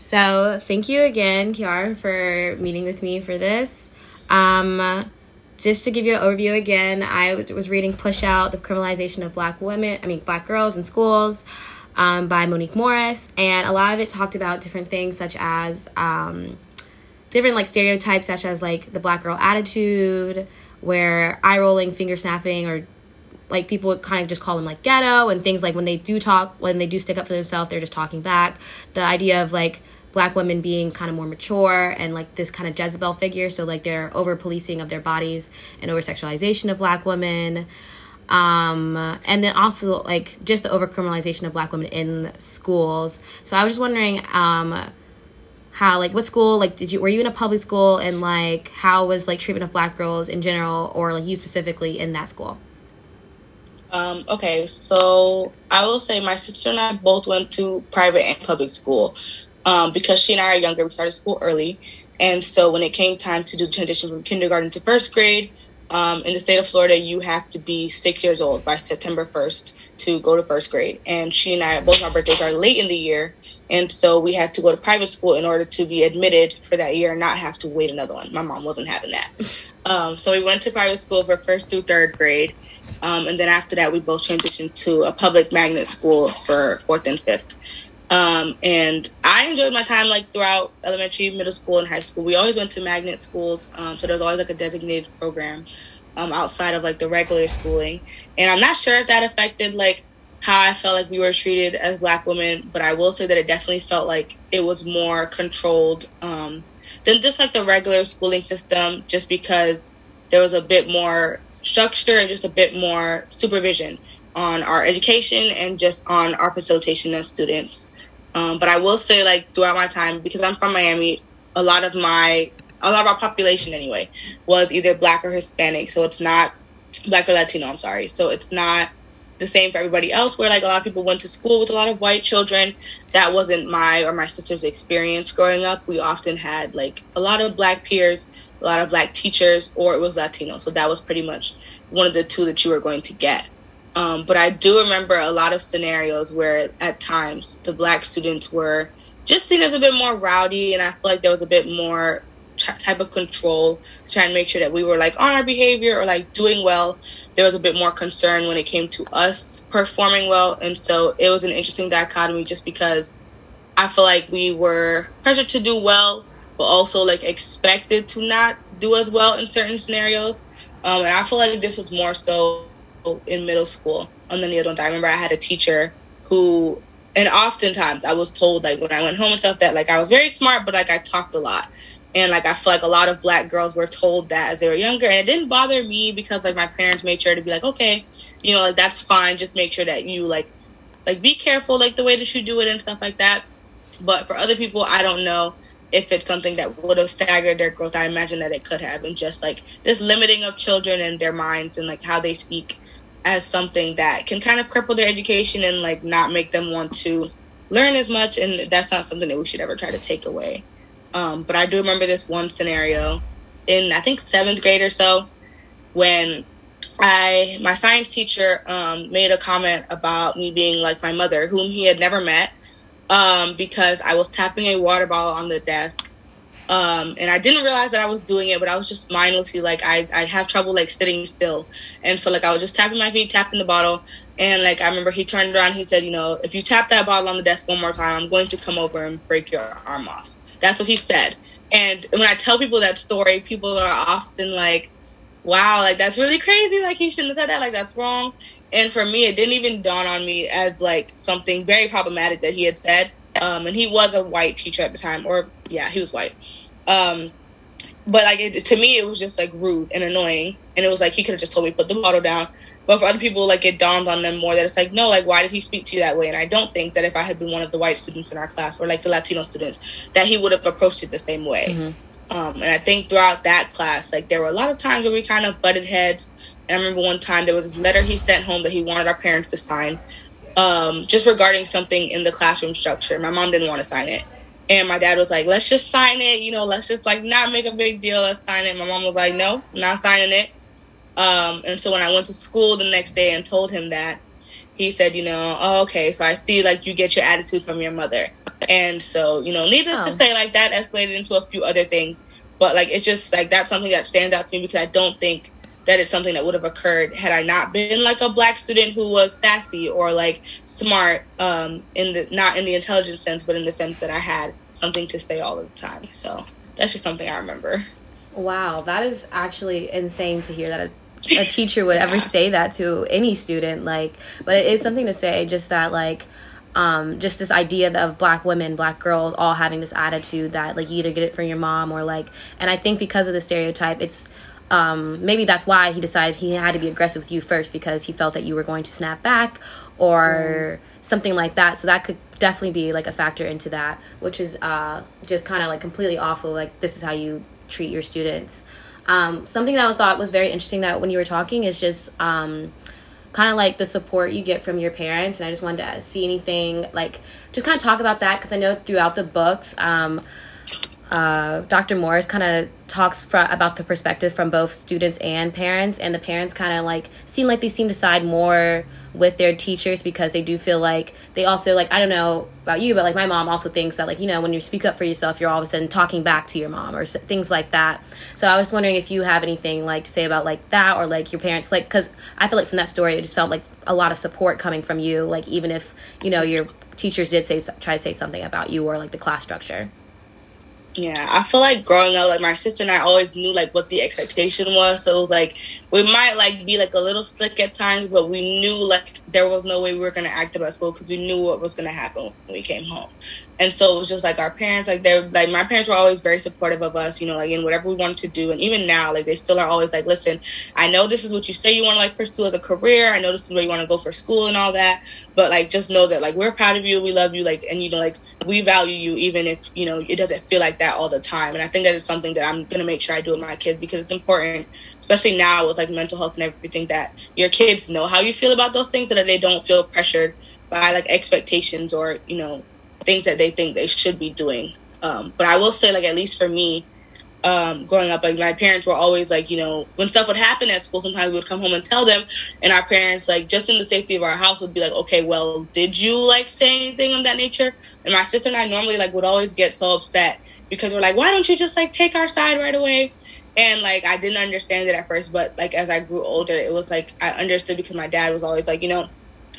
So thank you again, Kiara, for meeting with me for this. Um, just to give you an overview again, I was reading Push Out, The Criminalization of Black Women, I mean, Black Girls in Schools um, by Monique Morris. And a lot of it talked about different things such as um, different like stereotypes, such as like the black girl attitude, where eye rolling, finger snapping, or like people kind of just call them like ghetto and things like when they do talk, when they do stick up for themselves, they're just talking back. The idea of like black women being kind of more mature and like this kind of Jezebel figure. So like they're over policing of their bodies and over sexualization of black women. Um, and then also like just the over criminalization of black women in schools. So I was just wondering, um, how like what school like did you were you in a public school and like how was like treatment of black girls in general or like you specifically in that school um, okay so i will say my sister and i both went to private and public school um, because she and I are younger, we started school early. And so when it came time to do transition from kindergarten to first grade, um, in the state of Florida, you have to be six years old by September 1st to go to first grade. And she and I, both our birthdays are late in the year. And so we had to go to private school in order to be admitted for that year and not have to wait another one. My mom wasn't having that. Um, so we went to private school for first through third grade. Um, and then after that, we both transitioned to a public magnet school for fourth and fifth. Um, and I enjoyed my time like throughout elementary, middle school, and high school. We always went to magnet schools, um, so there was always like a designated program um, outside of like the regular schooling. And I'm not sure if that affected like how I felt like we were treated as Black women, but I will say that it definitely felt like it was more controlled um, than just like the regular schooling system, just because there was a bit more structure and just a bit more supervision on our education and just on our facilitation as students. Um, but I will say, like throughout my time, because I'm from Miami, a lot of my a lot of our population anyway was either black or Hispanic. So it's not black or Latino. I'm sorry. So it's not the same for everybody else. Where like a lot of people went to school with a lot of white children. That wasn't my or my sister's experience growing up. We often had like a lot of black peers, a lot of black teachers, or it was Latino. So that was pretty much one of the two that you were going to get. Um, but I do remember a lot of scenarios where at times the black students were just seen as a bit more rowdy, and I feel like there was a bit more type of control to try and make sure that we were like on our behavior or like doing well. There was a bit more concern when it came to us performing well, and so it was an interesting dichotomy just because I feel like we were pressured to do well, but also like expected to not do as well in certain scenarios. Um, and I feel like this was more so in middle school on the neodont. I remember I had a teacher who, and oftentimes I was told like when I went home and stuff that like I was very smart, but like I talked a lot. And like I feel like a lot of black girls were told that as they were younger, and it didn't bother me because like my parents made sure to be like, okay, you know, like that's fine. Just make sure that you like, like be careful, like the way that you do it and stuff like that. But for other people, I don't know if it's something that would have staggered their growth. I imagine that it could have, and just like this limiting of children and their minds and like how they speak as something that can kind of cripple their education and like not make them want to learn as much and that's not something that we should ever try to take away um, but i do remember this one scenario in i think seventh grade or so when i my science teacher um, made a comment about me being like my mother whom he had never met um, because i was tapping a water bottle on the desk um, and I didn't realize that I was doing it, but I was just mindlessly like I, I have trouble like sitting still. And so like I was just tapping my feet, tapping the bottle. And like I remember he turned around, he said, you know, if you tap that bottle on the desk one more time, I'm going to come over and break your arm off. That's what he said. And when I tell people that story, people are often like, wow, like that's really crazy. Like he shouldn't have said that. Like that's wrong. And for me, it didn't even dawn on me as like something very problematic that he had said. Um, and he was a white teacher at the time, or yeah, he was white. Um, but like it, to me, it was just like rude and annoying, and it was like he could have just told me put the bottle down. But for other people, like it dawned on them more that it's like, no, like why did he speak to you that way? And I don't think that if I had been one of the white students in our class or like the Latino students, that he would have approached it the same way. Mm-hmm. Um, and I think throughout that class, like there were a lot of times where we kind of butted heads. And I remember one time there was this letter he sent home that he wanted our parents to sign, um, just regarding something in the classroom structure. My mom didn't want to sign it. And my dad was like, let's just sign it. You know, let's just like not make a big deal. Let's sign it. My mom was like, no, not signing it. Um, and so when I went to school the next day and told him that, he said, you know, oh, okay, so I see like you get your attitude from your mother. And so, you know, needless oh. to say, like that escalated into a few other things. But like it's just like that's something that stands out to me because I don't think that it's something that would have occurred had I not been like a black student who was sassy or like smart, um, in the not in the intelligence sense, but in the sense that I had something to say all the time. So that's just something I remember. Wow, that is actually insane to hear that a, a teacher would yeah. ever say that to any student. Like, but it is something to say. Just that, like, um, just this idea of black women, black girls, all having this attitude that like you either get it from your mom or like, and I think because of the stereotype, it's um, maybe that's why he decided he had to be aggressive with you first because he felt that you were going to snap back or mm. something like that. So that could definitely be like a factor into that, which is uh, just kind of like completely awful. Like this is how you treat your students. Um, something that I was thought was very interesting that when you were talking is just um, kind of like the support you get from your parents. And I just wanted to see anything like just kind of talk about that because I know throughout the books. Um, uh, Dr. Morris kind of talks fr- about the perspective from both students and parents, and the parents kind of like seem like they seem to side more with their teachers because they do feel like they also like I don't know about you, but like my mom also thinks that like you know when you speak up for yourself, you're all of a sudden talking back to your mom or things like that. So I was wondering if you have anything like to say about like that or like your parents, like because I feel like from that story it just felt like a lot of support coming from you, like even if you know your teachers did say try to say something about you or like the class structure. Yeah, I feel like growing up, like my sister and I always knew like what the expectation was. So it was like we might like be like a little slick at times, but we knew like there was no way we were gonna act up at school because we knew what was gonna happen when we came home. And so it was just like our parents, like they're like my parents were always very supportive of us, you know, like in whatever we wanted to do. And even now, like they still are always like, listen, I know this is what you say you want to like pursue as a career. I know this is where you want to go for school and all that. But like just know that like we're proud of you, we love you, like and you know like we value you even if you know it doesn't feel like that all the time. And I think that is something that I'm gonna make sure I do with my kids because it's important especially now with like mental health and everything that your kids know how you feel about those things so that they don't feel pressured by like expectations or you know things that they think they should be doing um, but i will say like at least for me um, growing up like my parents were always like you know when stuff would happen at school sometimes we would come home and tell them and our parents like just in the safety of our house would be like okay well did you like say anything of that nature and my sister and i normally like would always get so upset because we're like why don't you just like take our side right away? And like I didn't understand it at first, but like as I grew older, it was like I understood because my dad was always like, you know,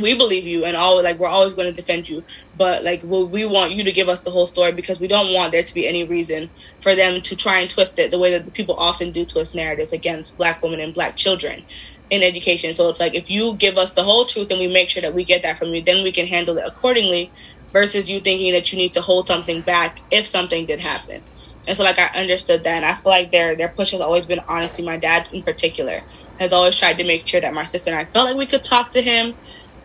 we believe you and all like we're always going to defend you but like well, we want you to give us the whole story because we don't want there to be any reason for them to try and twist it the way that the people often do twist narratives against black women and black children in education. So it's like if you give us the whole truth and we make sure that we get that from you then we can handle it accordingly versus you thinking that you need to hold something back if something did happen and so like I understood that and I feel like their their push has always been honesty. My dad in particular has always tried to make sure that my sister and I felt like we could talk to him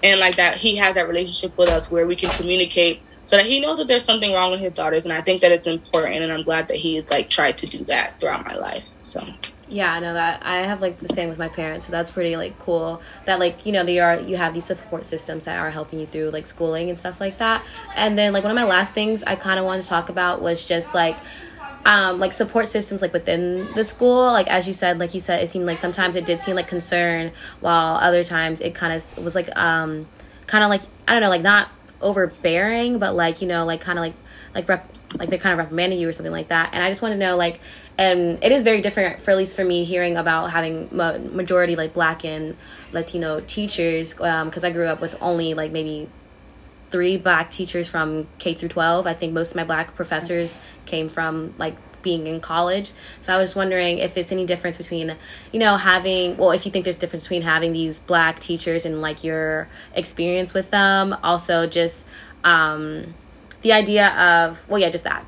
and like that he has that relationship with us where we can communicate so that he knows that there's something wrong with his daughters and I think that it's important and I'm glad that he's like tried to do that throughout my life. So yeah, I know that. I have like the same with my parents, so that's pretty like cool. That like you know they are you have these support systems that are helping you through like schooling and stuff like that. And then like one of my last things I kind of wanted to talk about was just like um, like support systems like within the school like as you said like you said it seemed like sometimes it did seem like concern while other times it kind of was like um kind of like i don't know like not overbearing but like you know like kind of like like rep like they're kind of reprimanding you or something like that and i just want to know like and it is very different for at least for me hearing about having ma- majority like black and latino teachers because um, i grew up with only like maybe three black teachers from K through 12. I think most of my black professors came from like being in college. So I was wondering if it's any difference between, you know, having, well, if you think there's a difference between having these black teachers and like your experience with them. Also, just um, the idea of, well, yeah, just that.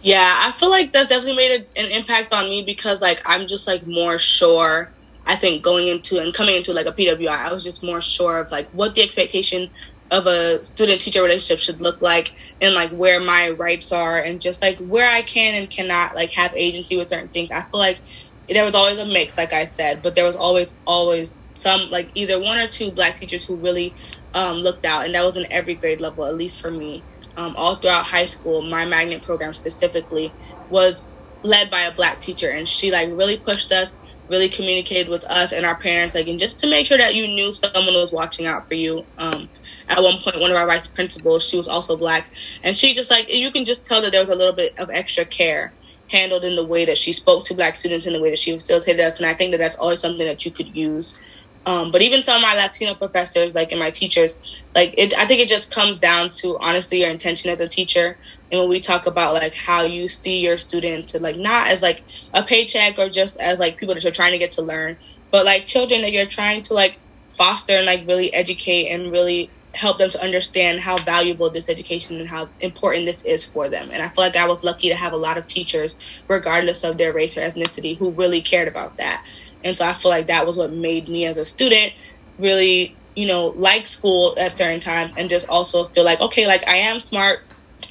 Yeah, I feel like that's definitely made an impact on me because like I'm just like more sure. I think going into and coming into like a PWI, I was just more sure of like what the expectation of a student teacher relationship should look like and like where my rights are and just like where I can and cannot like have agency with certain things. I feel like there was always a mix, like I said, but there was always always some like either one or two black teachers who really um, looked out, and that was in every grade level, at least for me. Um, all throughout high school, my magnet program specifically was led by a black teacher, and she like really pushed us, really communicated with us and our parents, like, and just to make sure that you knew someone was watching out for you. Um, at one point one of our vice principals she was also black and she just like you can just tell that there was a little bit of extra care handled in the way that she spoke to black students in the way that she facilitated us and i think that that's always something that you could use. Um, but even some of my latino professors like and my teachers like it i think it just comes down to honestly your intention as a teacher and when we talk about like how you see your student to like not as like a paycheck or just as like people that you're trying to get to learn but like children that you're trying to like foster and like really educate and really help them to understand how valuable this education and how important this is for them. And I feel like I was lucky to have a lot of teachers, regardless of their race or ethnicity, who really cared about that. And so I feel like that was what made me as a student really, you know, like school at certain times and just also feel like, okay, like I am smart,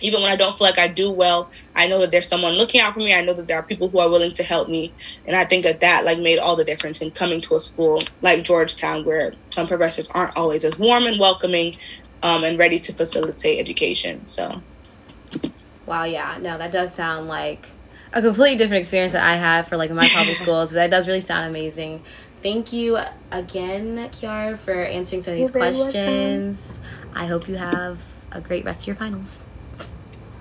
even when I don't feel like I do well, I know that there's someone looking out for me. I know that there are people who are willing to help me, and I think that that like made all the difference in coming to a school like Georgetown, where some professors aren't always as warm and welcoming, um, and ready to facilitate education. So, wow, yeah, no, that does sound like a completely different experience that I have for like my public schools, but that does really sound amazing. Thank you again, Kiara, for answering some of these You're questions. I hope you have a great rest of your finals.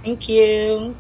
Thank you.